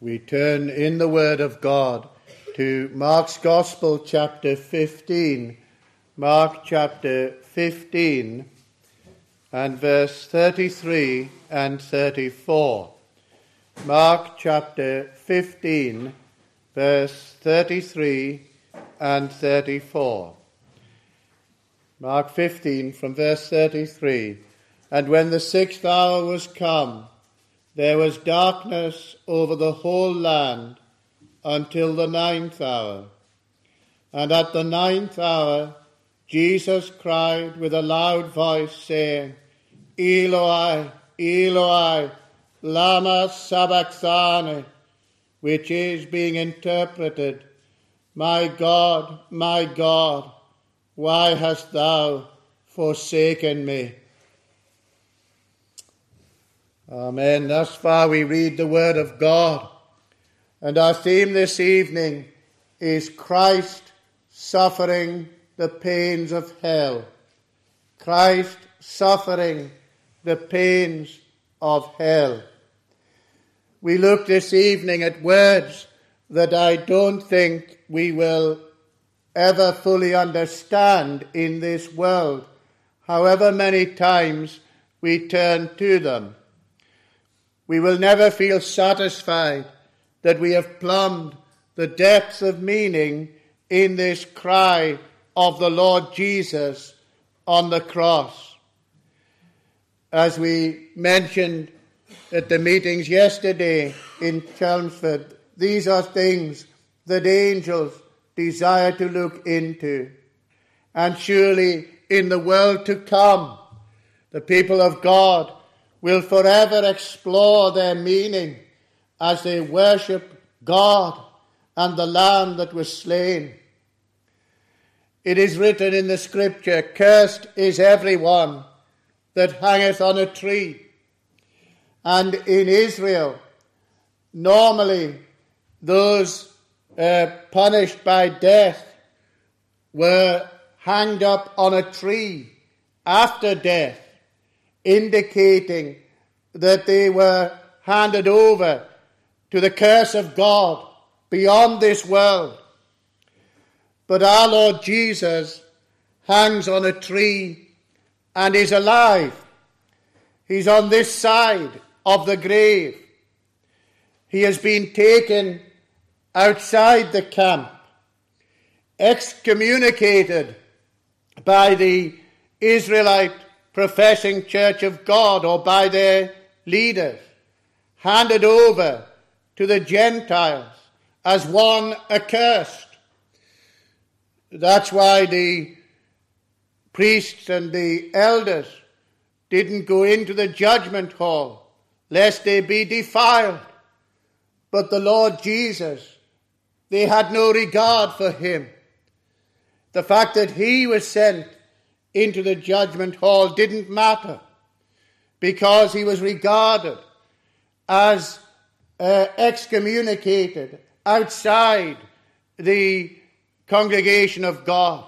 We turn in the Word of God to Mark's Gospel, chapter 15. Mark chapter 15 and verse 33 and 34. Mark chapter 15, verse 33 and 34. Mark 15 from verse 33. And when the sixth hour was come, there was darkness over the whole land until the ninth hour. And at the ninth hour, Jesus cried with a loud voice, saying, Eloi, Eloi, lama sabachthani, which is being interpreted, My God, my God, why hast thou forsaken me? Amen. Thus far we read the Word of God. And our theme this evening is Christ suffering the pains of hell. Christ suffering the pains of hell. We look this evening at words that I don't think we will ever fully understand in this world, however many times we turn to them. We will never feel satisfied that we have plumbed the depths of meaning in this cry of the Lord Jesus on the cross. As we mentioned at the meetings yesterday in Chelmsford, these are things that angels desire to look into. And surely in the world to come, the people of God will forever explore their meaning as they worship God and the Lamb that was slain. It is written in the Scripture, Cursed is everyone that hangeth on a tree. And in Israel, normally those uh, punished by death were hanged up on a tree after death indicating that they were handed over to the curse of God beyond this world. But our Lord Jesus hangs on a tree and is alive. He's on this side of the grave. He has been taken outside the camp, excommunicated by the Israelite professing church of God or by their leaders, handed over to the Gentiles as one accursed. That's why the priests and the elders didn't go into the judgment hall lest they be defiled. But the Lord Jesus, they had no regard for him. The fact that he was sent into the judgment hall didn't matter because he was regarded as uh, excommunicated outside the congregation of God.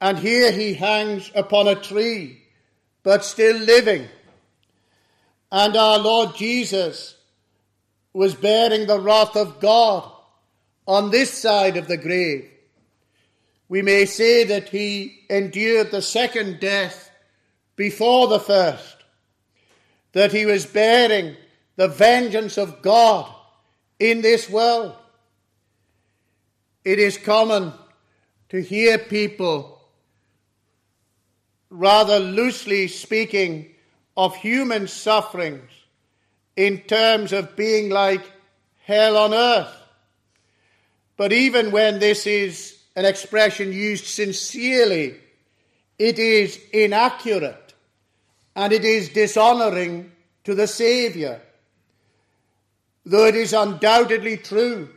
And here he hangs upon a tree, but still living. And our Lord Jesus was bearing the wrath of God on this side of the grave we may say that he endured the second death before the first, that he was bearing the vengeance of God in this world. It is common to hear people rather loosely speaking of human sufferings in terms of being like hell on earth. But even when this is an expression used sincerely, it is inaccurate and it is dishonoring to the Saviour. Though it is undoubtedly true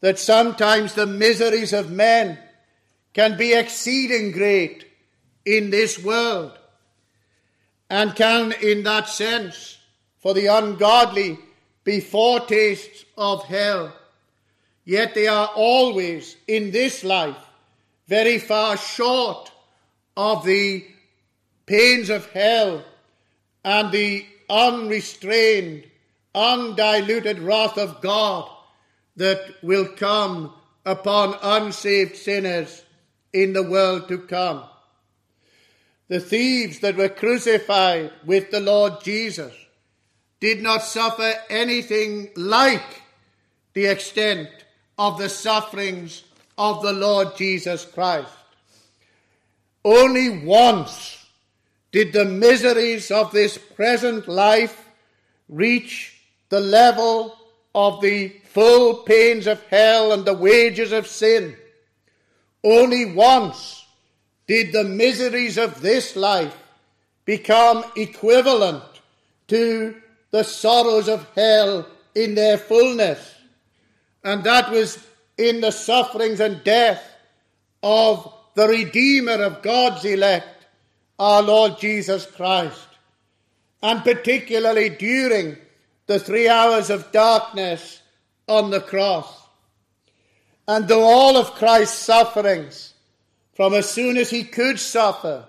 that sometimes the miseries of men can be exceeding great in this world and can, in that sense, for the ungodly, be foretastes of hell. Yet they are always in this life very far short of the pains of hell and the unrestrained undiluted wrath of God that will come upon unsaved sinners in the world to come. The thieves that were crucified with the Lord Jesus did not suffer anything like the extent of the sufferings of the Lord Jesus Christ. Only once did the miseries of this present life reach the level of the full pains of hell and the wages of sin. Only once did the miseries of this life become equivalent to the sorrows of hell in their fullness. And that was in the sufferings and death of the Redeemer of God's elect, our Lord Jesus Christ. And particularly during the three hours of darkness on the cross. And though all of Christ's sufferings, from as soon as he could suffer,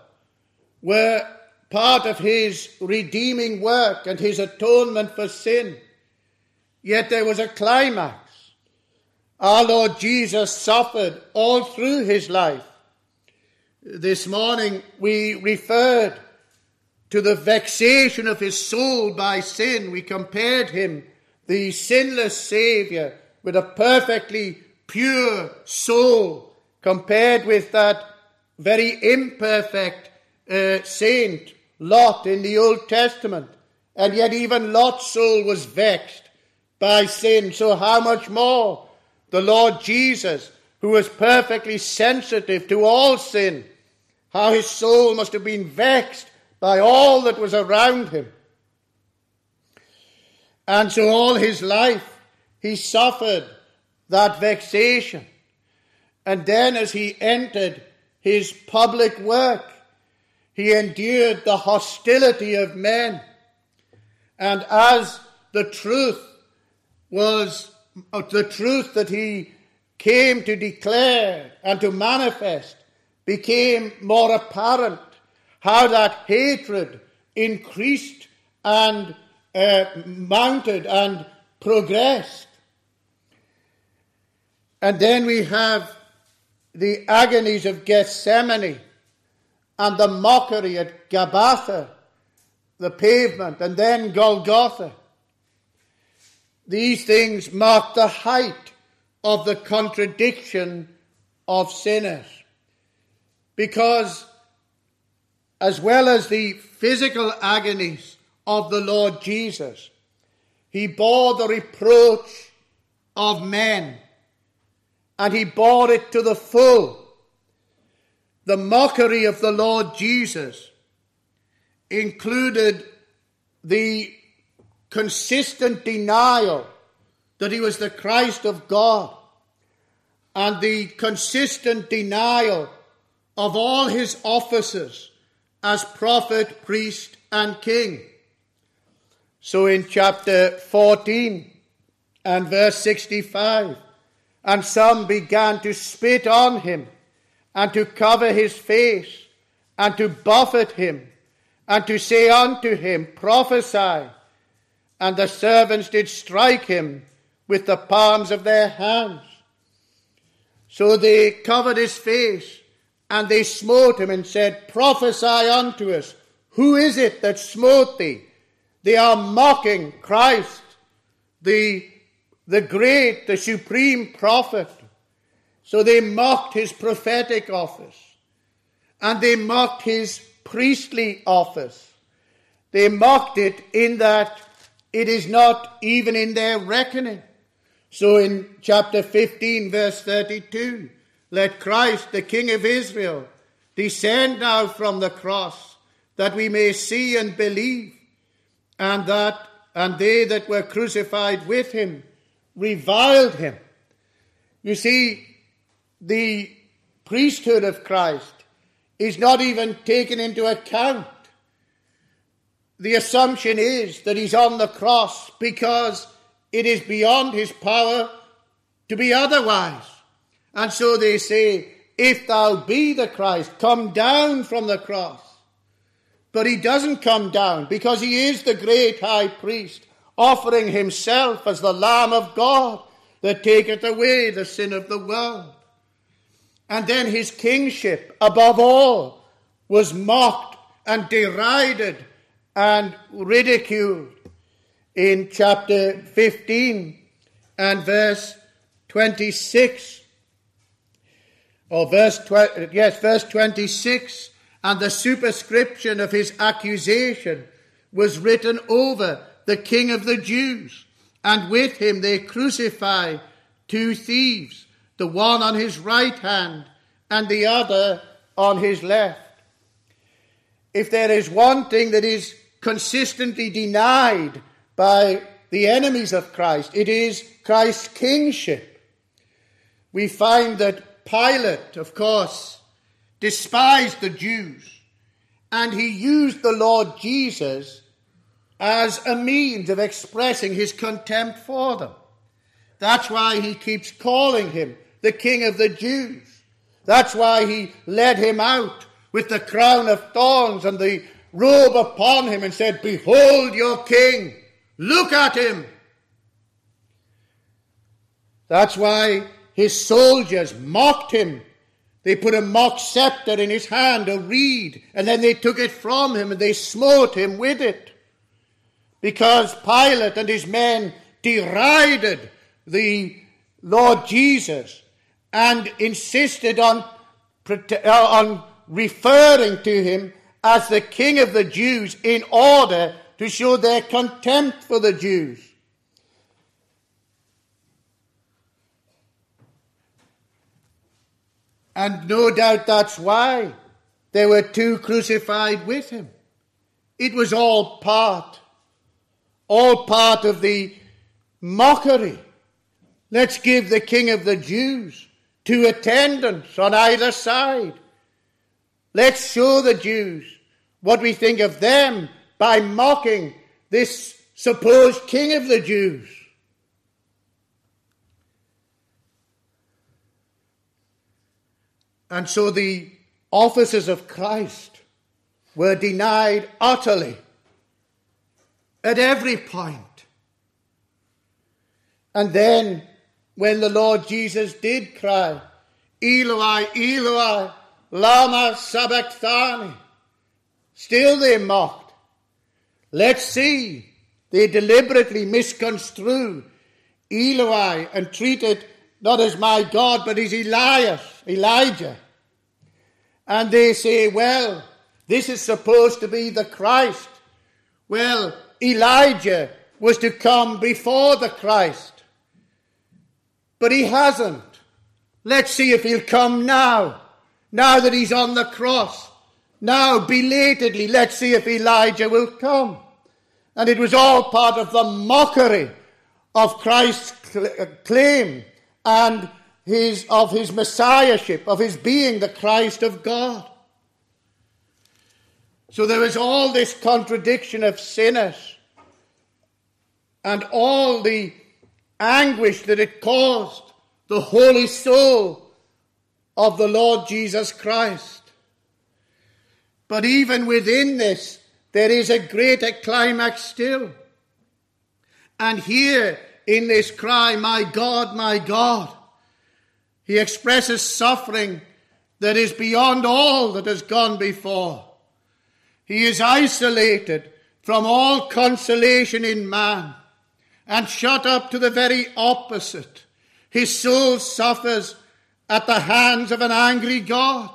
were part of his redeeming work and his atonement for sin, yet there was a climax. Our Lord Jesus suffered all through his life. This morning we referred to the vexation of his soul by sin. We compared him, the sinless Saviour, with a perfectly pure soul, compared with that very imperfect uh, saint, Lot, in the Old Testament. And yet, even Lot's soul was vexed by sin. So, how much more the Lord Jesus, who was perfectly sensitive to all sin, how his soul must have been vexed by all that was around him. And so all his life he suffered that vexation. And then as he entered his public work, he endured the hostility of men. And as the truth was the truth that he came to declare and to manifest became more apparent, how that hatred increased and uh, mounted and progressed. And then we have the agonies of Gethsemane and the mockery at Gabbatha, the pavement, and then Golgotha. These things mark the height of the contradiction of sinners. Because, as well as the physical agonies of the Lord Jesus, he bore the reproach of men and he bore it to the full. The mockery of the Lord Jesus included the consistent denial that he was the Christ of God and the consistent denial of all his offices as prophet, priest, and king. So in chapter 14 and verse 65, and some began to spit on him and to cover his face and to buffet him and to say unto him, Prophesy. And the servants did strike him with the palms of their hands. So they covered his face and they smote him and said, Prophesy unto us, who is it that smote thee? They are mocking Christ, the, the great, the supreme prophet. So they mocked his prophetic office and they mocked his priestly office. They mocked it in that it is not even in their reckoning. So in chapter 15, verse 32, let Christ, the King of Israel, descend now from the cross, that we may see and believe, and that and they that were crucified with him reviled him. You see, the priesthood of Christ is not even taken into account the assumption is that he's on the cross because it is beyond his power to be otherwise. And so they say, If thou be the Christ, come down from the cross. But he doesn't come down because he is the great high priest offering himself as the Lamb of God that taketh away the sin of the world. And then his kingship, above all, was mocked and derided and ridiculed in chapter 15 and verse 26. Or verse, tw- yes, verse 26. And the superscription of his accusation was written over the king of the Jews. And with him they crucify two thieves, the one on his right hand and the other on his left. If there is one thing that is consistently denied by the enemies of Christ, it is Christ's kingship. We find that Pilate, of course, despised the Jews and he used the Lord Jesus as a means of expressing his contempt for them. That's why he keeps calling him the King of the Jews. That's why he led him out with the crown of thorns and the robe upon him and said, Behold your king, look at him. That's why his soldiers mocked him. They put a mock scepter in his hand, a reed, and then they took it from him and they smote him with it. Because Pilate and his men derided the Lord Jesus and insisted on, uh, on referring to him as the King of the Jews in order to show their contempt for the Jews. And no doubt that's why there were two crucified with him. It was all part, all part of the mockery. Let's give the King of the Jews two attendants on either side. Let's show the Jews what we think of them by mocking this supposed king of the Jews. And so the offices of Christ were denied utterly at every point. And then, when the Lord Jesus did cry, Eloi, Eloi, Lama Sabachthani. Still they mocked. Let's see. They deliberately misconstrue Eloi and treat it not as my God, but as Elias, Elijah. And they say, well, this is supposed to be the Christ. Well, Elijah was to come before the Christ. But he hasn't. Let's see if he'll come now now that he's on the cross. Now, belatedly, let's see if Elijah will come. And it was all part of the mockery of Christ's uh, claim and his, of his messiahship, of his being the Christ of God. So there was all this contradiction of sinners and all the anguish that it caused the holy soul of the Lord Jesus Christ. But even within this, there is a greater climax still. And here in this cry, My God, my God, he expresses suffering that is beyond all that has gone before. He is isolated from all consolation in man and shut up to the very opposite. His soul suffers at the hands of an angry God.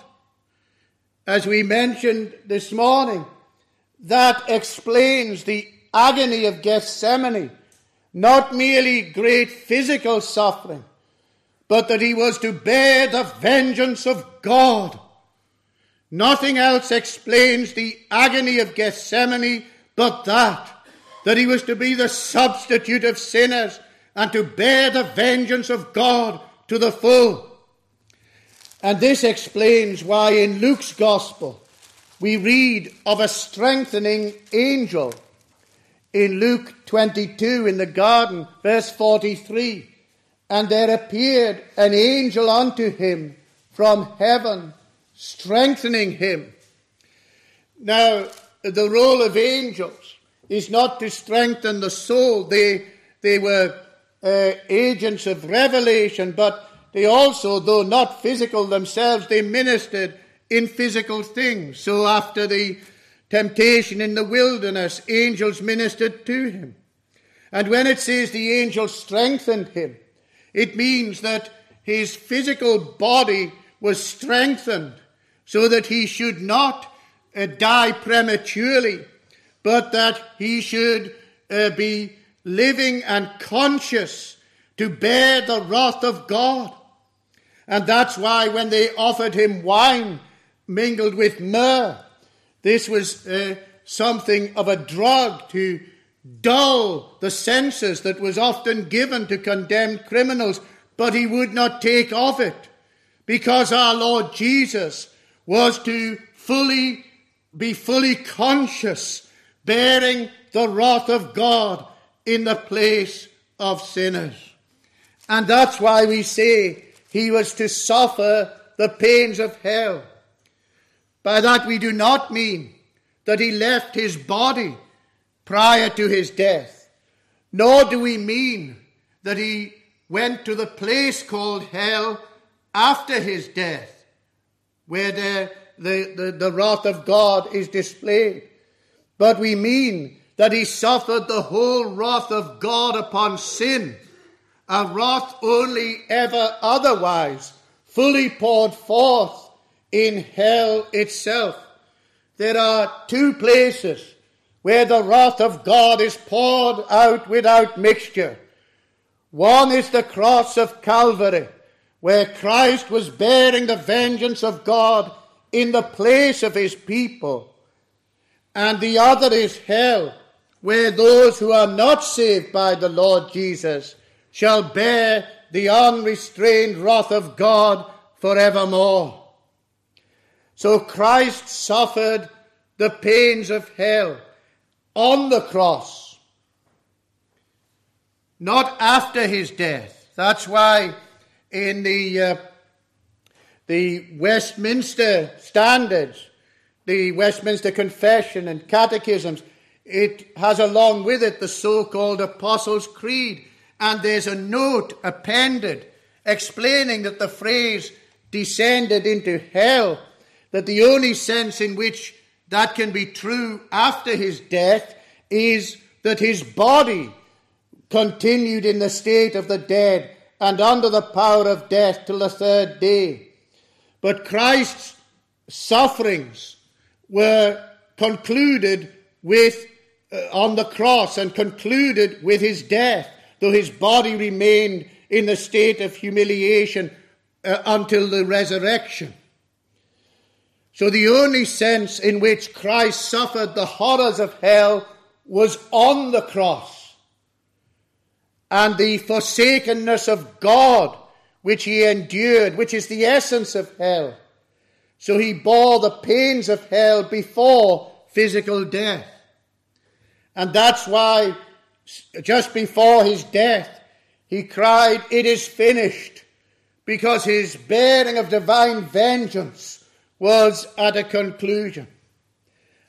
As we mentioned this morning, that explains the agony of Gethsemane, not merely great physical suffering, but that he was to bear the vengeance of God. Nothing else explains the agony of Gethsemane but that, that he was to be the substitute of sinners and to bear the vengeance of God to the full. And this explains why in Luke's Gospel we read of a strengthening angel. In Luke 22 in the garden, verse 43, and there appeared an angel unto him from heaven, strengthening him. Now, the role of angels is not to strengthen the soul. They, they were uh, agents of revelation, but they also, though not physical themselves, they ministered in physical things. So after the temptation in the wilderness, angels ministered to him. And when it says the angels strengthened him, it means that his physical body was strengthened so that he should not uh, die prematurely, but that he should uh, be living and conscious to bear the wrath of God. And that's why when they offered him wine mingled with myrrh, this was uh, something of a drug to dull the senses that was often given to condemned criminals, but he would not take of it because our Lord Jesus was to fully be fully conscious, bearing the wrath of God in the place of sinners. And that's why we say he was to suffer the pains of hell. By that we do not mean that he left his body prior to his death, nor do we mean that he went to the place called hell after his death, where the, the, the, the wrath of God is displayed. But we mean that he suffered the whole wrath of God upon sin, a wrath only ever otherwise fully poured forth in hell itself. There are two places where the wrath of God is poured out without mixture. One is the cross of Calvary, where Christ was bearing the vengeance of God in the place of his people. And the other is hell, where those who are not saved by the Lord Jesus shall bear the unrestrained wrath of God forevermore. So Christ suffered the pains of hell on the cross, not after his death. That's why in the, uh, the Westminster Standards, the Westminster Confession and Catechisms, it has along with it the so called Apostles' Creed. And there's a note appended explaining that the phrase descended into hell, that the only sense in which that can be true after his death is that his body continued in the state of the dead and under the power of death till the third day. But Christ's sufferings were concluded with uh, on the cross and concluded with his death, though his body remained in the state of humiliation uh, until the resurrection. So the only sense in which Christ suffered the horrors of hell was on the cross. And the forsakenness of God which he endured, which is the essence of hell. So he bore the pains of hell before physical death. And that's why just before his death, he cried, It is finished, because his bearing of divine vengeance was at a conclusion.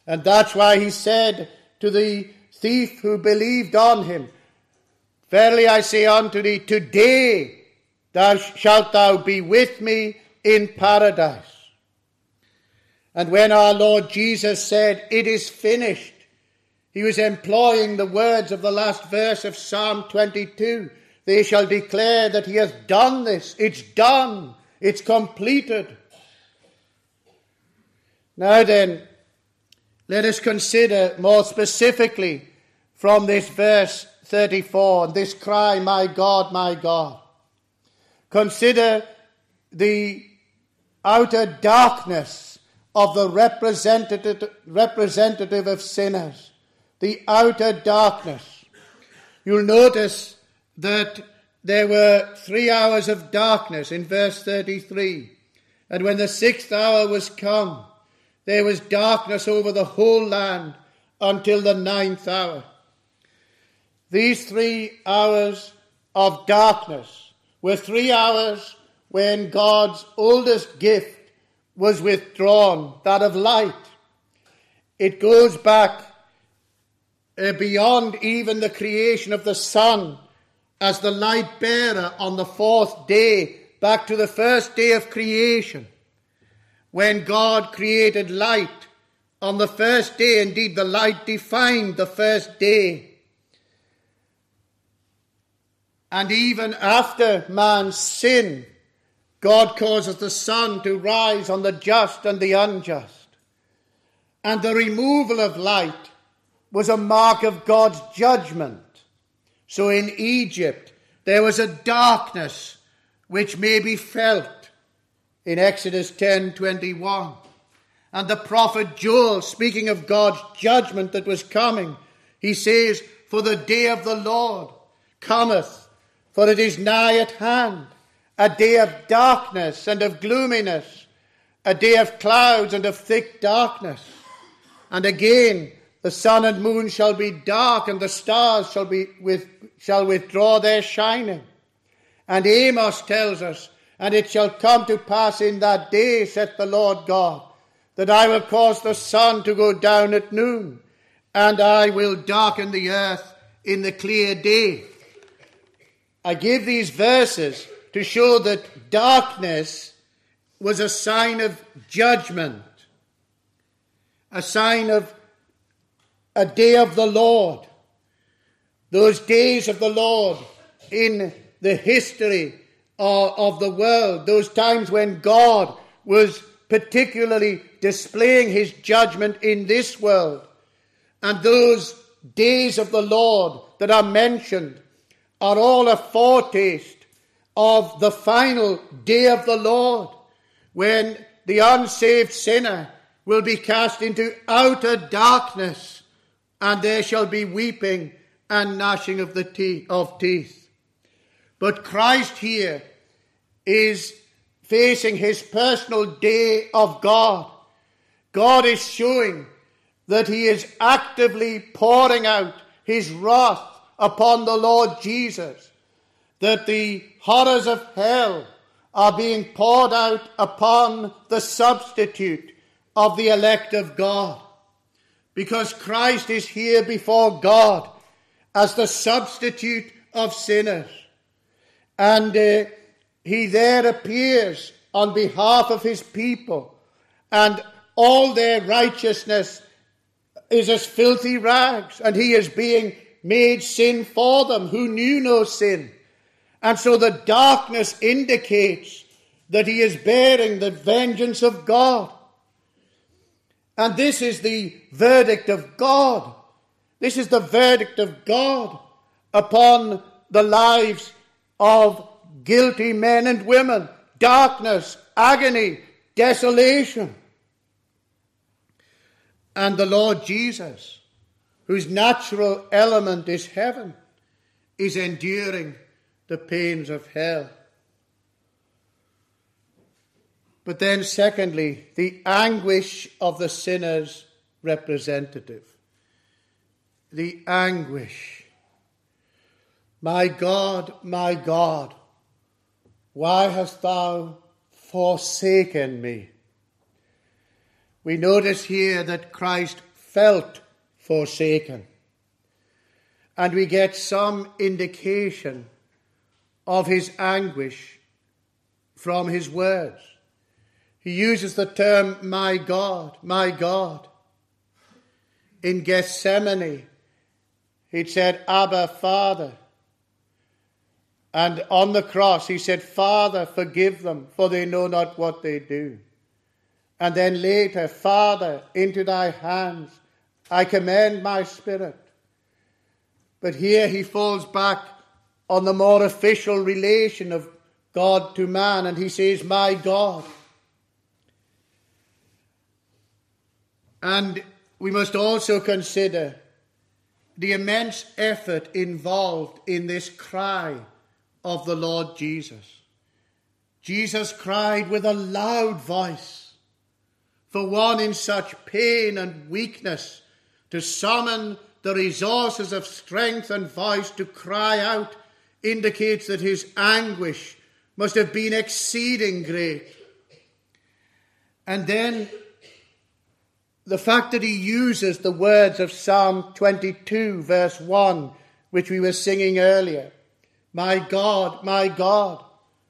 And that's why he said to the thief who believed on him, Verily I say unto thee, today thou shalt thou be with me in paradise. And when our Lord Jesus said, It is finished, he was employing the words of the last verse of Psalm 22. They shall declare that he hath done this. It's done. It's completed. Now then, let us consider more specifically from this verse 34, and this cry, My God, my God. Consider the outer darkness of the representative, representative of sinners, the outer darkness. You'll notice that there were three hours of darkness in verse 33. And when the sixth hour was come, there was darkness over the whole land until the ninth hour. These three hours of darkness were three hours when God's oldest gift was withdrawn, that of light. It goes back uh, beyond even the creation of the sun as the light bearer on the fourth day, back to the first day of creation, when God created light on the first day. Indeed, the light defined the first day. And even after man's sin, God causes the sun to rise on the just and the unjust. And the removal of light was a mark of God's judgment. So in Egypt, there was a darkness which may be felt in Exodus 10:21. And the prophet Joel, speaking of God's judgment that was coming, he says, For the day of the Lord cometh, for it is nigh at hand, a day of darkness and of gloominess, a day of clouds and of thick darkness. And again, the sun and moon shall be dark, and the stars shall, be with, shall withdraw their shining. And Amos tells us, And it shall come to pass in that day, saith the Lord God, that I will cause the sun to go down at noon, and I will darken the earth in the clear day. I give these verses to show that darkness was a sign of judgment, a sign of a day of the Lord. Those days of the Lord in the history of, of the world, those times when God was particularly displaying his judgment in this world. And those days of the Lord that are mentioned are all a foretaste of the final day of the Lord when the unsaved sinner will be cast into outer darkness and there shall be weeping and gnashing of the of teeth. But Christ here is facing his personal day of God. God is showing that he is actively pouring out his wrath upon the Lord Jesus, that the horrors of hell are being poured out upon the substitute of the elect of God because Christ is here before God as the substitute of sinners. And uh, he there appears on behalf of his people, and all their righteousness is as filthy rags, and he is being made sin for them who knew no sin. And so the darkness indicates that he is bearing the vengeance of God. And this is the verdict of God. This is the verdict of God upon the lives of guilty men and women. Darkness, agony, desolation. And the Lord Jesus, whose natural element is heaven, is enduring the pains of hell. But then, secondly, the anguish of the sinner's representative. The anguish. My God, my God, why hast thou forsaken me? We notice here that Christ felt forsaken. And we get some indication of his anguish from his words. He uses the term, my God, my God. In Gethsemane, he said, Abba, Father. And on the cross, he said, Father, forgive them, for they know not what they do. And then later, Father, into thy hands I commend my spirit. But here he falls back on the more official relation of God to man, and he says, My God. And we must also consider the immense effort involved in this cry of the Lord Jesus. Jesus cried with a loud voice for one in such pain and weakness to summon the resources of strength and voice to cry out indicates that his anguish must have been exceeding great. And then the fact that he uses the words of Psalm 22, verse 1, which we were singing earlier My God, my God,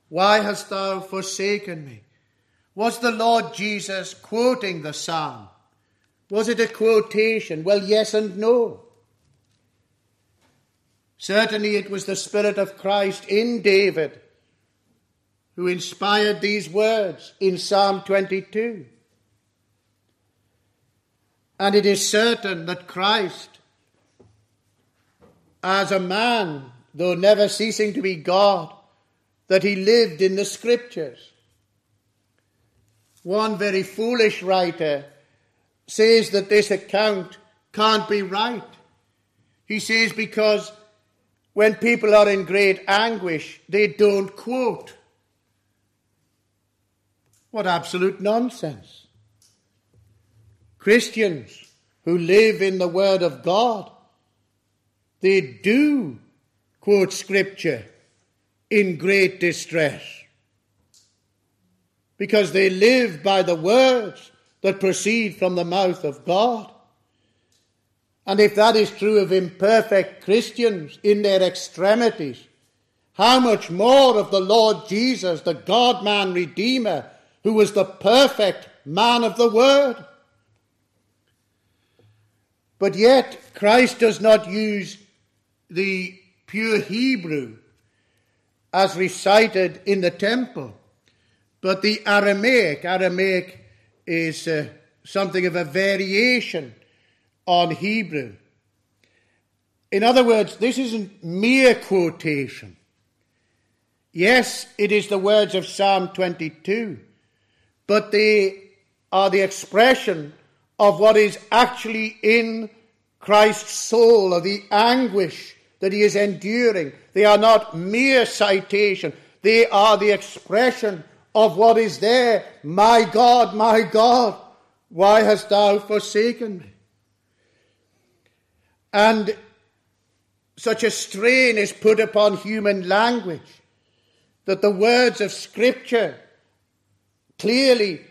why hast thou forsaken me? Was the Lord Jesus quoting the psalm? Was it a quotation? Well, yes and no. Certainly, it was the Spirit of Christ in David who inspired these words in Psalm 22. And it is certain that Christ, as a man, though never ceasing to be God, that he lived in the Scriptures. One very foolish writer says that this account can't be right. He says because when people are in great anguish, they don't quote. What absolute nonsense. Christians who live in the Word of God, they do quote Scripture in great distress because they live by the words that proceed from the mouth of God. And if that is true of imperfect Christians in their extremities, how much more of the Lord Jesus, the God man Redeemer, who was the perfect man of the Word? But yet, Christ does not use the pure Hebrew as recited in the temple, but the Aramaic. Aramaic is uh, something of a variation on Hebrew. In other words, this isn't mere quotation. Yes, it is the words of Psalm 22, but they are the expression of what is actually in Christ's soul, of the anguish that he is enduring. They are not mere citation, they are the expression of what is there. My God, my God, why hast thou forsaken me? And such a strain is put upon human language that the words of Scripture clearly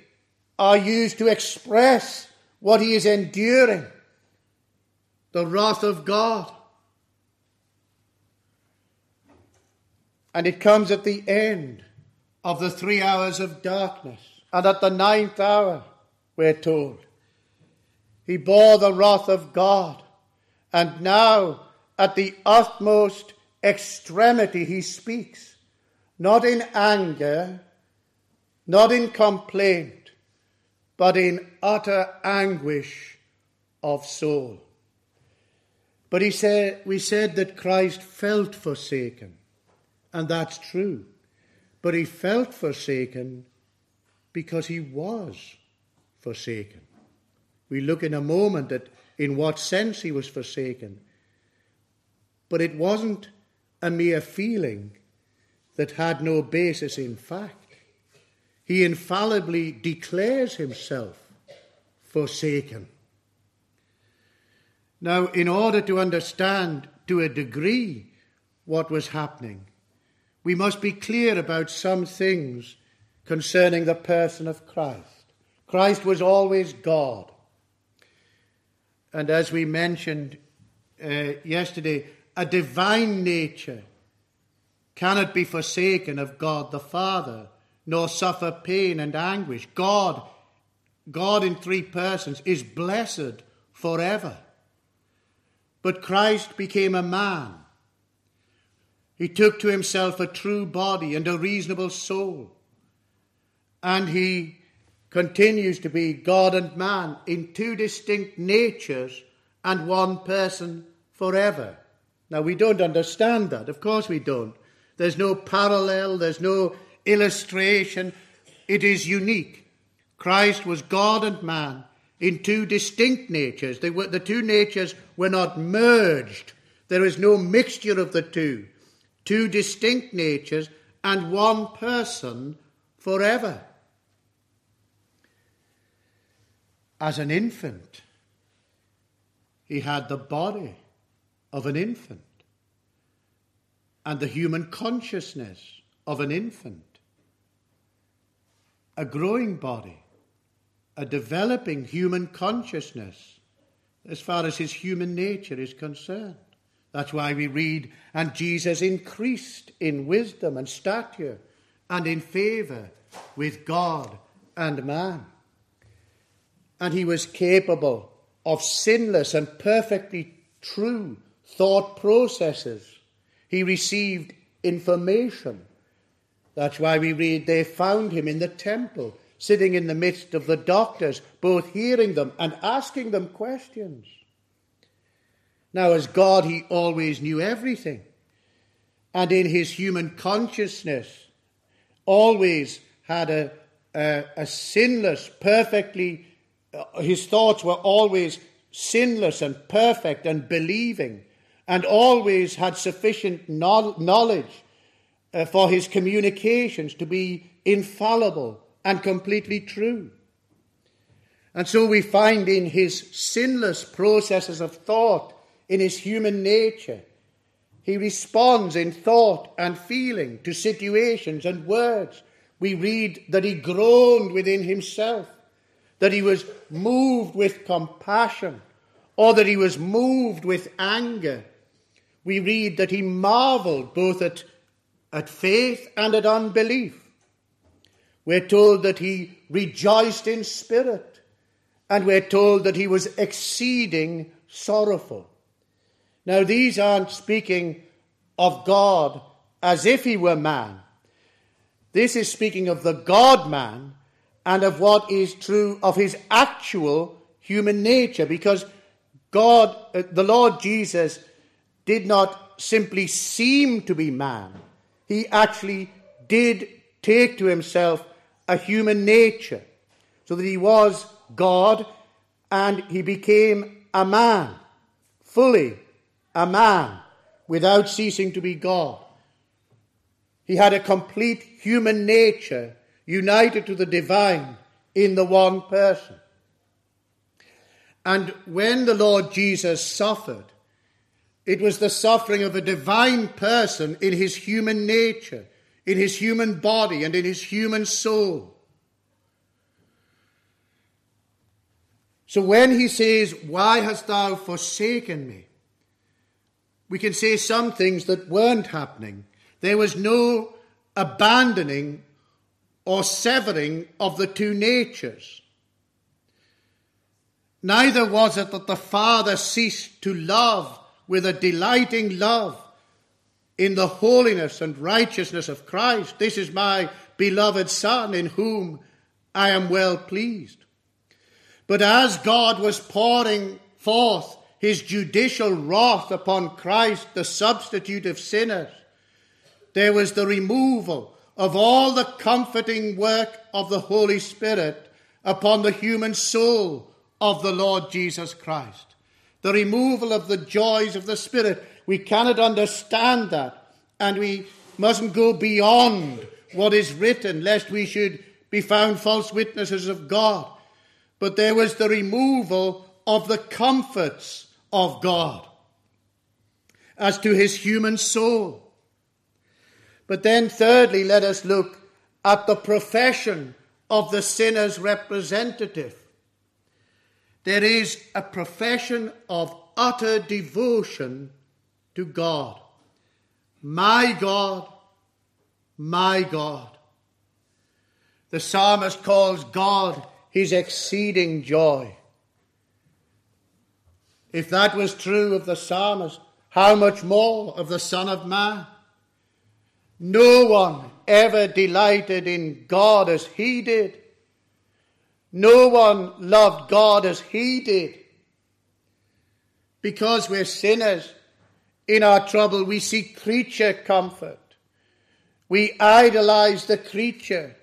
are used to express what he is enduring the wrath of God. And it comes at the end of the three hours of darkness. And at the ninth hour, we're told, he bore the wrath of God. And now, at the utmost extremity, he speaks, not in anger, not in complaint, but in utter anguish of soul. But he said, we said that Christ felt forsaken, and that's true. But he felt forsaken because he was forsaken. We look in a moment at in what sense he was forsaken. But it wasn't a mere feeling that had no basis in fact. He infallibly declares himself forsaken. Now, in order to understand to a degree what was happening, we must be clear about some things concerning the person of Christ. Christ was always God. And as we mentioned uh, yesterday, a divine nature cannot be forsaken of God the Father, nor suffer pain and anguish. God, God in three persons, is blessed forever. But Christ became a man. He took to himself a true body and a reasonable soul. And he continues to be God and man in two distinct natures and one person forever. Now, we don't understand that. Of course, we don't. There's no parallel, there's no illustration. It is unique. Christ was God and man in two distinct natures. They were, the two natures were not merged. There is no mixture of the two. Two distinct natures and one person forever. As an infant, he had the body of an infant and the human consciousness of an infant, a growing body a developing human consciousness as far as his human nature is concerned. That's why we read, and Jesus increased in wisdom and stature and in favour with God and man. And he was capable of sinless and perfectly true thought processes. He received information. That's why we read they found him in the temple, sitting in the midst of the doctors, both hearing them and asking them questions. Now, as God, he always knew everything. And in his human consciousness, always had a, a, a sinless, perfectly, uh, his thoughts were always sinless and perfect and believing, and always had sufficient knowledge uh, for his communications to be infallible and completely true. And so we find in his sinless processes of thought, in his human nature, he responds in thought and feeling to situations and words. We read that he groaned within himself, that he was moved with compassion, or that he was moved with anger. We read that he marveled both at, at faith and at unbelief. We're told that he rejoiced in spirit, and we're told that he was exceeding sorrowful. Now, these aren't speaking of God as if he were man. This is speaking of the God man and of what is true of his actual human nature, because God, uh, the Lord Jesus, did not simply seem to be man, he actually did take to himself a human nature, so that he was God and he became a man, fully a man without ceasing to be God. He had a complete human nature united to the divine in the one person. And when the Lord Jesus suffered, it was the suffering of a divine person in his human nature, in his human body, and in his human soul. So when he says, Why hast thou forsaken me? we can say some things that weren't happening. There was no abandoning or severing of the two natures. Neither was it that the Father ceased to love with a delighting love in the holiness and righteousness of Christ. This is my beloved Son in whom I am well pleased. But as God was pouring forth his judicial wrath upon Christ, the substitute of sinners. There was the removal of all the comforting work of the Holy Spirit upon the human soul of the Lord Jesus Christ. The removal of the joys of the Spirit. We cannot understand that, and we mustn't go beyond what is written, lest we should be found false witnesses of God. But there was the removal of the comforts of God as to his human soul. But then, thirdly, let us look at the profession of the sinner's representative. There is a profession of utter devotion to God. My God, my God. The psalmist calls God his exceeding joy. If that was true of the psalmist, how much more of the Son of Man? No one ever delighted in God as he did. No one loved God as he did. Because we're sinners, in our trouble we seek creature comfort. We idolize the creature.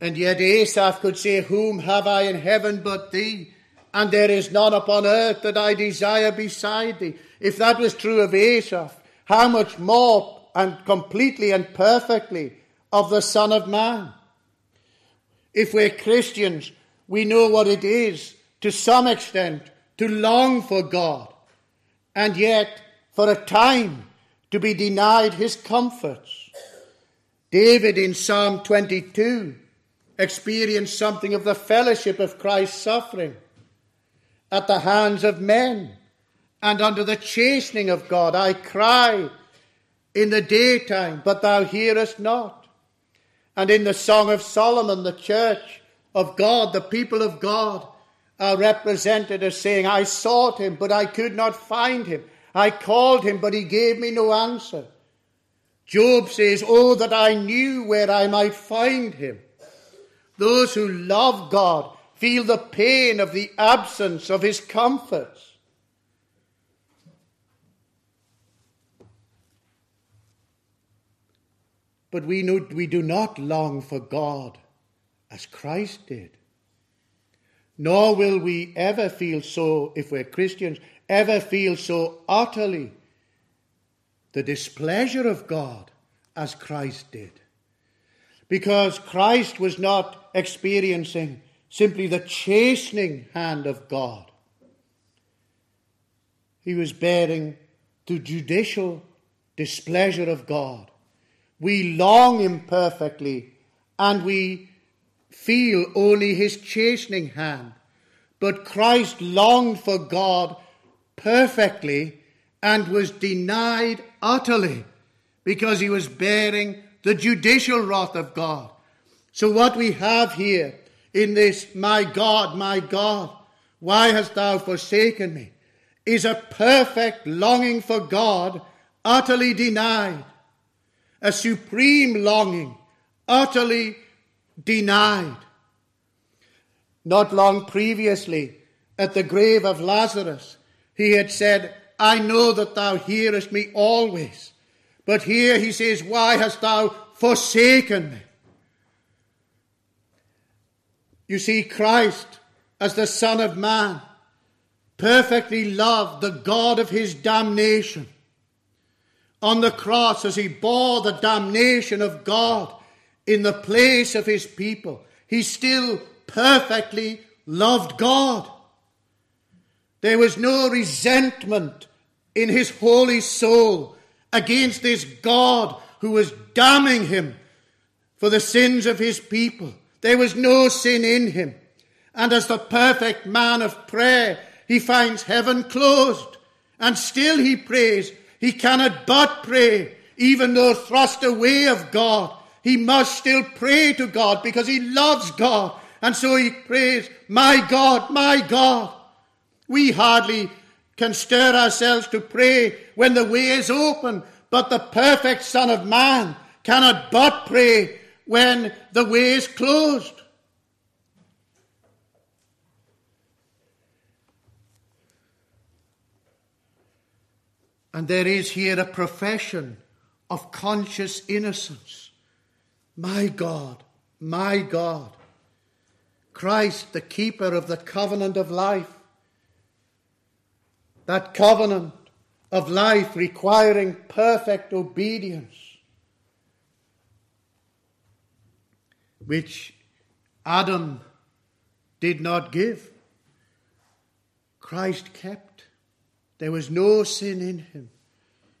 And yet Asaph could say, Whom have I in heaven but thee? and there is none upon earth that I desire beside thee. If that was true of Asaph, how much more and completely and perfectly of the Son of Man? If we're Christians, we know what it is, to some extent, to long for God, and yet, for a time, to be denied his comforts. David in Psalm 22 experienced something of the fellowship of Christ's suffering at the hands of men and under the chastening of God. I cry in the daytime, but thou hearest not. And in the Song of Solomon, the church of God, the people of God, are represented as saying, I sought him, but I could not find him. I called him, but he gave me no answer. Job says, Oh, that I knew where I might find him. Those who love God feel the pain of the absence of his comforts. But we, know, we do not long for God as Christ did. Nor will we ever feel so, if we're Christians, ever feel so utterly the displeasure of God as Christ did. Because Christ was not experiencing simply the chastening hand of God, he was bearing the judicial displeasure of God. We long imperfectly and we feel only his chastening hand. But Christ longed for God perfectly and was denied utterly because he was bearing the judicial wrath of God. So, what we have here in this, my God, my God, why hast thou forsaken me, is a perfect longing for God utterly denied a supreme longing, utterly denied. Not long previously, at the grave of Lazarus, he had said, I know that thou hearest me always. But here he says, Why hast thou forsaken me? You see, Christ, as the Son of Man, perfectly loved the God of his damnation on the cross as he bore the damnation of God in the place of his people, he still perfectly loved God. There was no resentment in his holy soul against this God who was damning him for the sins of his people. There was no sin in him. And as the perfect man of prayer, he finds heaven closed. And still he prays, he cannot but pray, even though thrust away of God. He must still pray to God because he loves God. And so he prays, My God, my God. We hardly can stir ourselves to pray when the way is open, but the perfect Son of Man cannot but pray when the way is closed. And there is here a profession of conscious innocence. My God, my God, Christ, the keeper of the covenant of life, that covenant of life requiring perfect obedience, which Adam did not give, Christ kept. There was no sin in him.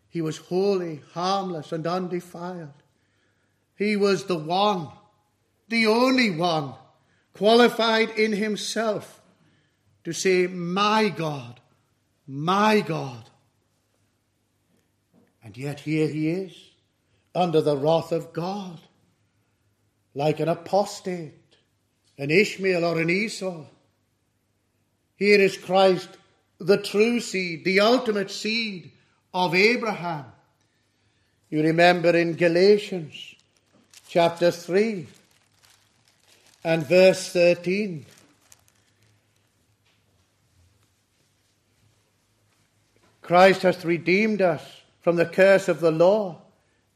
He was holy, harmless, and undefiled. He was the one, the only one, qualified in himself to say, My God, my God. And yet here he is, under the wrath of God, like an apostate, an Ishmael or an Esau. Here is Christ the true seed, the ultimate seed of Abraham. You remember in Galatians chapter 3 and verse 13. Christ hath redeemed us from the curse of the law,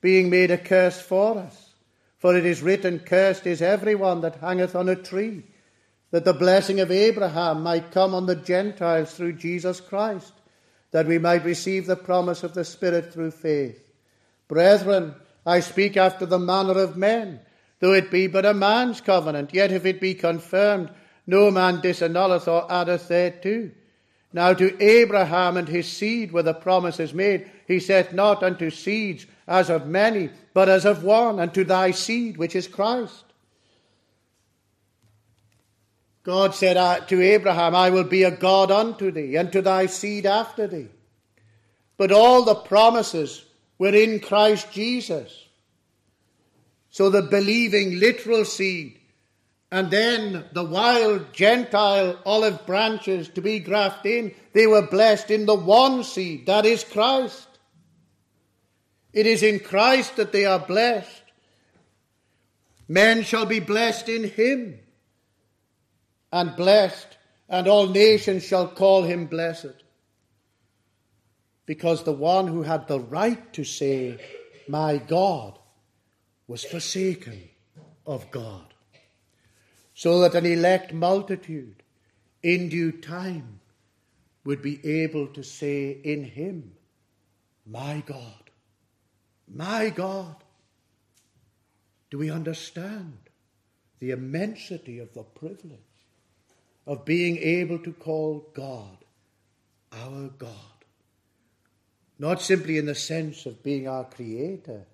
being made a curse for us. For it is written, Cursed is every one that hangeth on a tree that the blessing of Abraham might come on the Gentiles through Jesus Christ, that we might receive the promise of the Spirit through faith. Brethren, I speak after the manner of men, though it be but a man's covenant, yet if it be confirmed, no man disannulleth or addeth thereto. Now to Abraham and his seed were the promises made. He said not unto seeds as of many, but as of one, and to thy seed, which is Christ. God said uh, to Abraham, I will be a God unto thee, and to thy seed after thee. But all the promises were in Christ Jesus. So the believing literal seed, and then the wild Gentile olive branches to be grafted in, they were blessed in the one seed, that is Christ. It is in Christ that they are blessed. Men shall be blessed in him, and blessed, and all nations shall call him blessed. Because the one who had the right to say, My God, was forsaken of God, so that an elect multitude in due time would be able to say in him, My God, my God. Do we understand the immensity of the privilege of being able to call God our God? Not simply in the sense of being our creator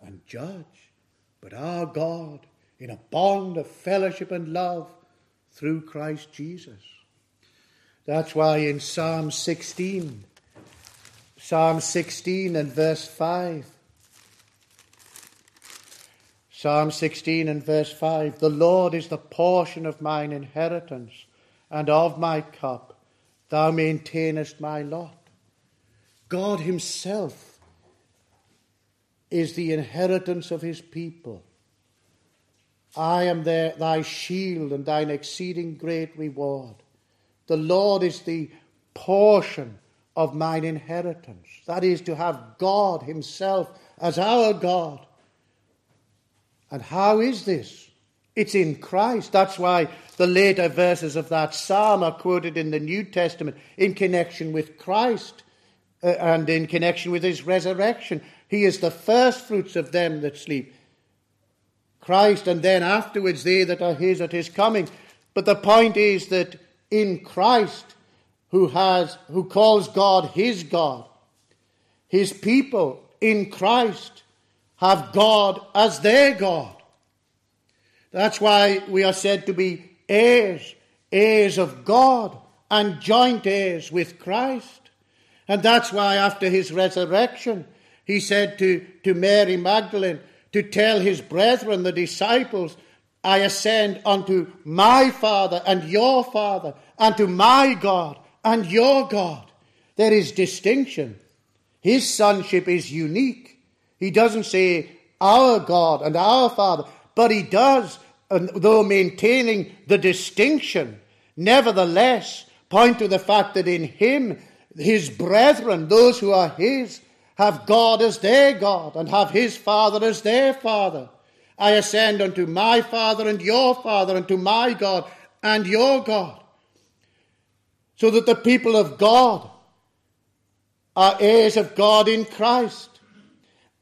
and judge, but our God in a bond of fellowship and love through Christ Jesus. That's why in Psalm 16, Psalm 16 and verse 5, Psalm 16 and verse 5 The Lord is the portion of mine inheritance and of my cup. Thou maintainest my lot. God Himself is the inheritance of His people. I am there, thy shield and thine exceeding great reward. The Lord is the portion of mine inheritance. That is to have God Himself as our God and how is this? It's in Christ. That's why the later verses of that psalm are quoted in the New Testament in connection with Christ uh, and in connection with his resurrection. He is the first fruits of them that sleep. Christ, and then afterwards they that are his at his coming. But the point is that in Christ, who has who calls God his God, his people in Christ have God as their God. That's why we are said to be heirs, heirs of God, and joint heirs with Christ. And that's why after his resurrection, he said to, to Mary Magdalene to tell his brethren, the disciples, I ascend unto my Father and your Father, and to my God and your God. There is distinction. His sonship is unique. He doesn't say our God and our Father, but he does, though maintaining the distinction, nevertheless point to the fact that in him, his brethren, those who are his, have God as their God and have his Father as their Father. I ascend unto my Father and your Father, and to my God and your God. So that the people of God are heirs of God in Christ.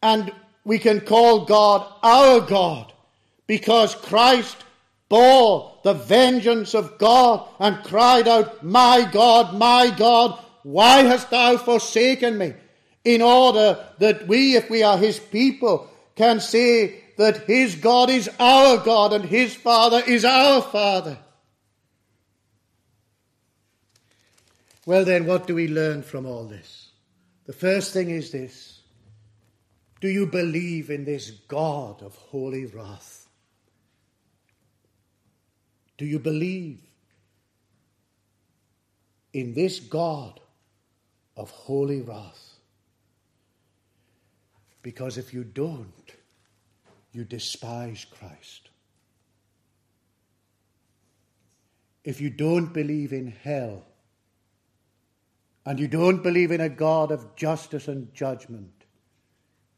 And we can call God our God because Christ bore the vengeance of God and cried out, My God, my God, why hast thou forsaken me? In order that we, if we are his people, can say that his God is our God and his Father is our Father. Well, then, what do we learn from all this? The first thing is this do you believe in this God of holy wrath? Do you believe in this God of holy wrath? Because if you don't, you despise Christ. If you don't believe in hell, and you don't believe in a God of justice and judgment,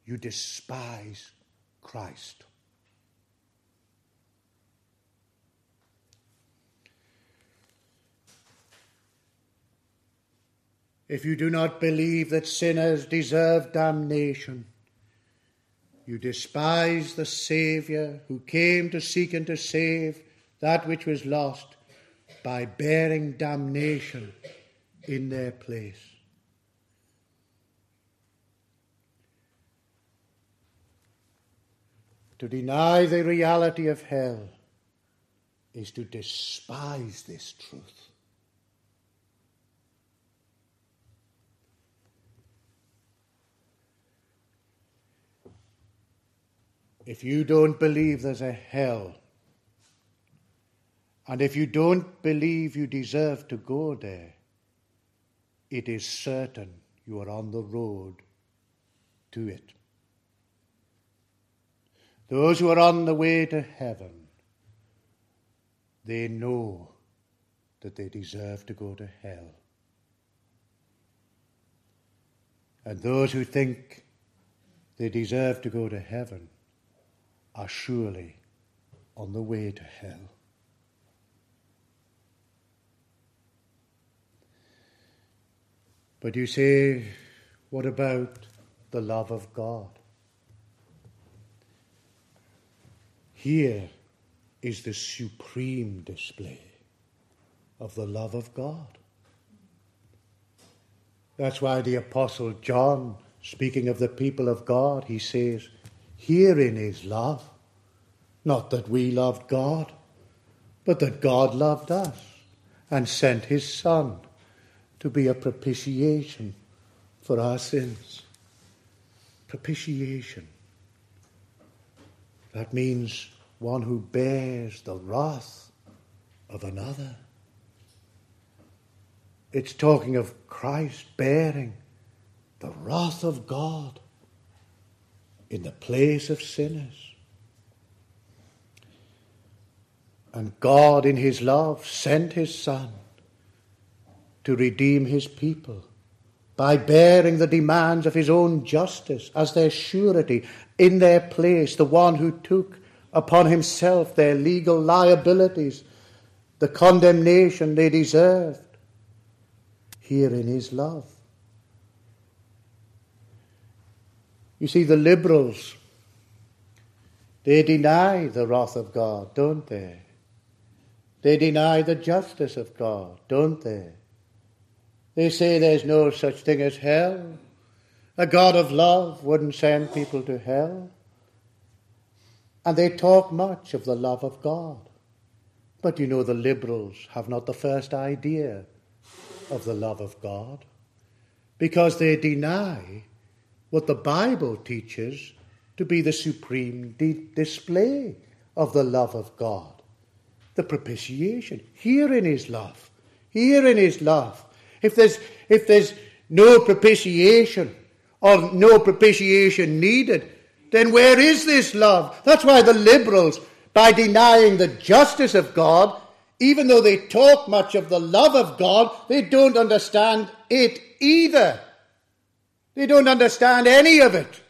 you despise Christ. If you do not believe that sinners deserve damnation, you despise the Saviour who came to seek and to save that which was lost by bearing damnation in their place. to deny the reality of hell, is to despise this truth. If you don't believe there's a hell, and if you don't believe you deserve to go there, it is certain you are on the road to it. Those who are on the way to heaven, they know that they deserve to go to hell. And those who think they deserve to go to heaven are surely on the way to hell. But you say, what about the love of God? Here is the supreme display of the love of God. That's why the Apostle John, speaking of the people of God, he says, Herein is love. Not that we loved God, but that God loved us and sent his Son to be a propitiation for our sins. Propitiation. That means one who bears the wrath of another. It's talking of Christ bearing the wrath of God in the place of sinners. And God, in His love, sent His Son to redeem His people by bearing the demands of His own justice as their surety in their place, the one who took upon himself their legal liabilities, the condemnation they deserved. Here in his love. You see, the liberals, they deny the wrath of God, don't they? They deny the justice of God, don't they? They say there's no such thing as hell. A God of love wouldn't send people to hell. And they talk much of the love of God. But you know, the liberals have not the first idea of the love of God because they deny what the Bible teaches to be the supreme display of the love of God the propitiation. Herein is love. Herein is love. If there's, if there's no propitiation or no propitiation needed, then where is this love? That's why the liberals, by denying the justice of God, even though they talk much of the love of God, they don't understand it either. They don't understand any of it.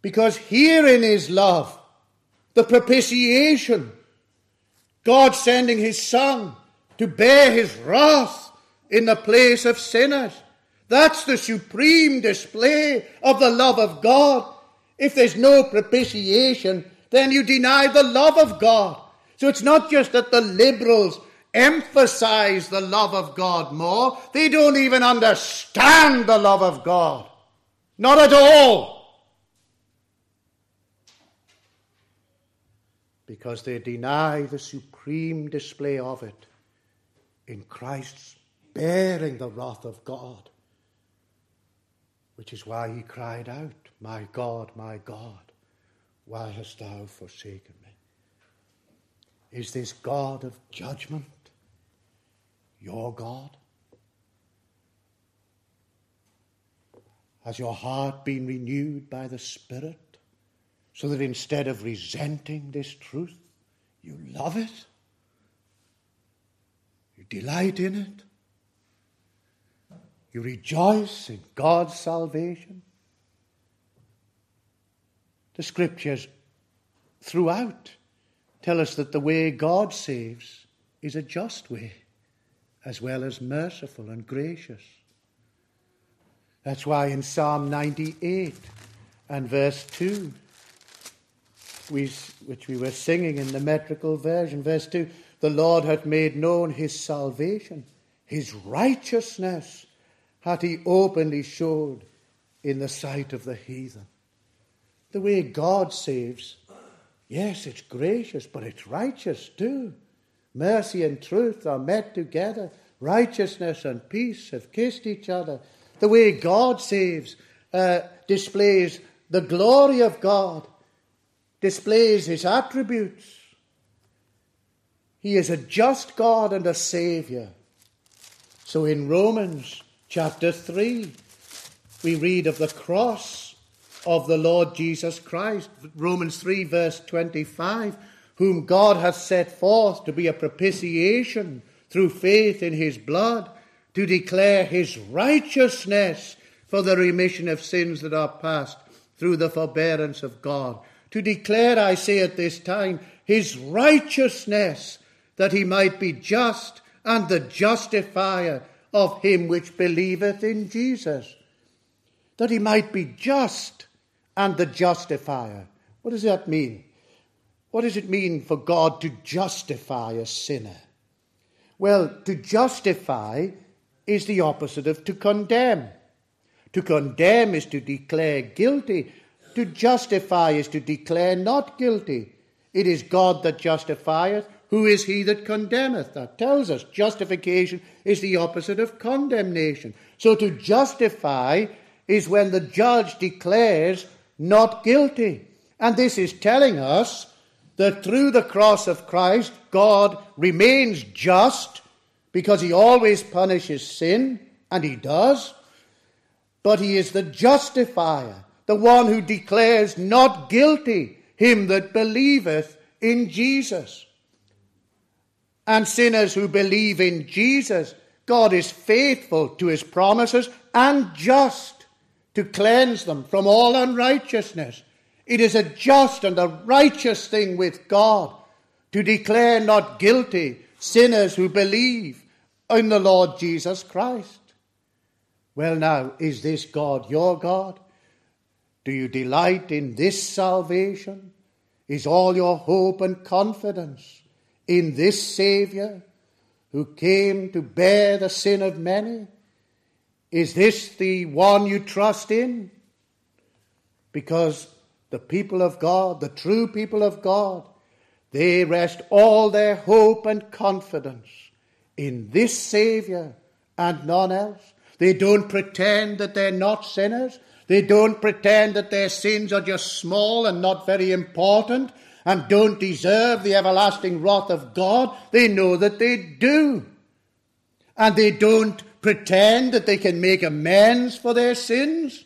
Because herein is love, the propitiation, God sending his Son to bear his wrath in the place of sinners. That's the supreme display of the love of God. If there's no propitiation, then you deny the love of God. So it's not just that the liberals emphasize the love of God more, they don't even understand the love of God. Not at all. Because they deny the supreme display of it in Christ's bearing the wrath of God which is why he cried out, My God, my God, why hast thou forsaken me? Is this God of judgment your God? Has your heart been renewed by the Spirit so that instead of resenting this truth, you love it? You delight in it? You rejoice in God's salvation. The scriptures throughout tell us that the way God saves is a just way, as well as merciful and gracious. That's why in Psalm 98 and verse 2, we, which we were singing in the metrical version, verse 2, the Lord hath made known his salvation, his righteousness hath he openly showed in the sight of the heathen. The way God saves Yes, it's gracious, but it's righteous too. Mercy and truth are met together. Righteousness and peace have kissed each other. The way God saves uh, displays the glory of God, displays his attributes. He is a just God and a Saviour. So in Romans chapter 3, we read of the cross of the Lord Jesus Christ. Romans 3, verse 25, whom God hath set forth to be a propitiation through faith in his blood, to declare his righteousness for the remission of sins that are past through the forbearance of God. To declare, I say at this time, his righteousness, that he might be just and the justifier of him which believeth in Jesus. That he might be just and the justifier. What does that mean? What does it mean for God to justify a sinner? Well, to justify is the opposite of to condemn. To condemn is to declare guilty. To justify is to declare not guilty. It is God that justifieth. Who is he that condemneth? That tells us justification is the opposite of condemnation. So to justify is when the judge declares not guilty. And this is telling us that through the cross of Christ, God remains just because he always punishes sin, and he does, but he is the justifier, the one who declares not guilty him that believeth in Jesus. And sinners who believe in Jesus, God is faithful to his promises and just to cleanse them from all unrighteousness. It is a just and a righteous thing with God to declare not guilty sinners who believe in the Lord Jesus Christ. Well, now, is this God your God? Do you delight in this salvation? Is all your hope and confidence in this Saviour who came to bear the sin of many? Is this the one you trust in? Because the people of God, the true people of God, they rest all their hope and confidence in this Saviour and none else. They don't pretend that they're not sinners. They don't pretend that their sins are just small and not very important and don't deserve the everlasting wrath of God. They know that they do. And they don't pretend that they can make amends for their sins.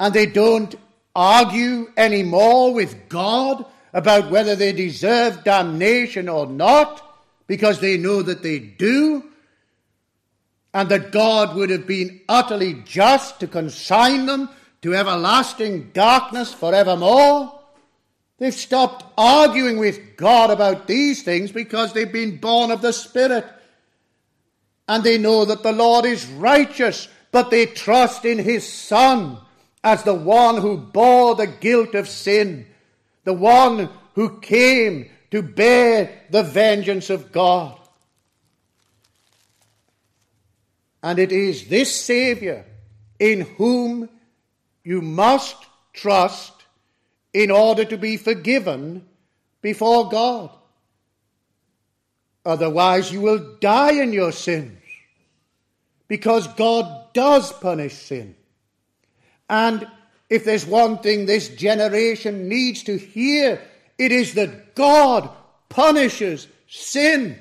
And they don't argue anymore with God about whether they deserve damnation or not, because they know that they do and that God would have been utterly just to consign them to everlasting darkness forevermore. They've stopped arguing with God about these things because they've been born of the Spirit. And they know that the Lord is righteous, but they trust in His Son as the one who bore the guilt of sin, the one who came to bear the vengeance of God. And it is this Saviour in whom you must trust in order to be forgiven before God. Otherwise, you will die in your sins because God does punish sin. And if there's one thing this generation needs to hear, it is that God punishes sin.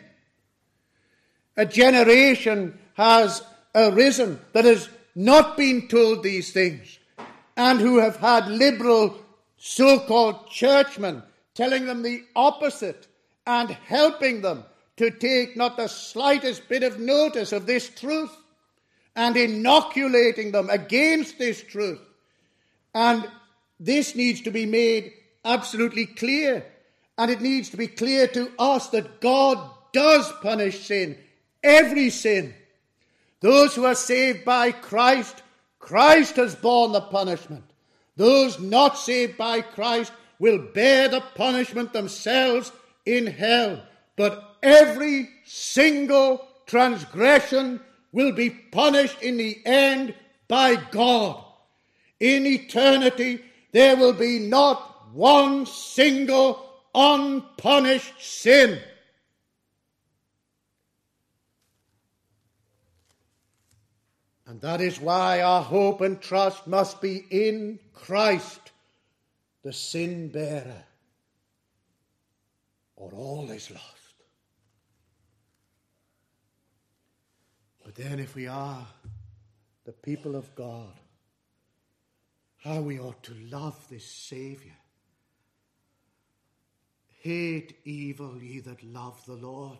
A generation has arisen that has not been told these things and who have had liberal so called churchmen telling them the opposite and helping them to take not the slightest bit of notice of this truth and inoculating them against this truth. And this needs to be made absolutely clear. And it needs to be clear to us that God does punish sin, every sin. Those who are saved by Christ, Christ has borne the punishment. Those not saved by Christ will bear the punishment themselves in hell. But every single transgression will be punished in the end by God. In eternity, there will be not one single unpunished sin. And that is why our hope and trust must be in Christ, the sin bearer, or all is lost. But then, if we are the people of God, how we ought to love this Saviour. Hate evil, ye that love the Lord.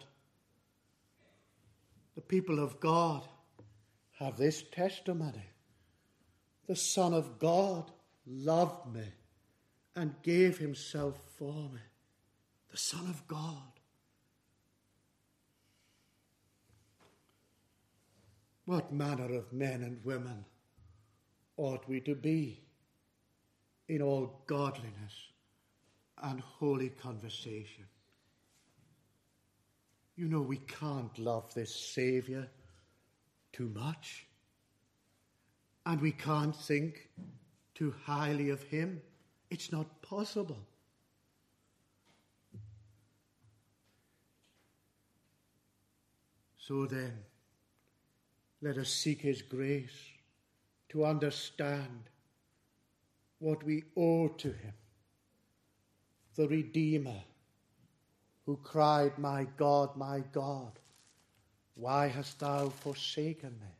The people of God have this testimony. The Son of God loved me and gave himself for me. The Son of God. What manner of men and women ought we to be in all godliness and holy conversation? You know, we can't love this Saviour too much. And we can't think too highly of him. It's not possible. So then, let us seek his grace to understand what we owe to him. The Redeemer who cried, My God, my God, why hast thou forsaken me?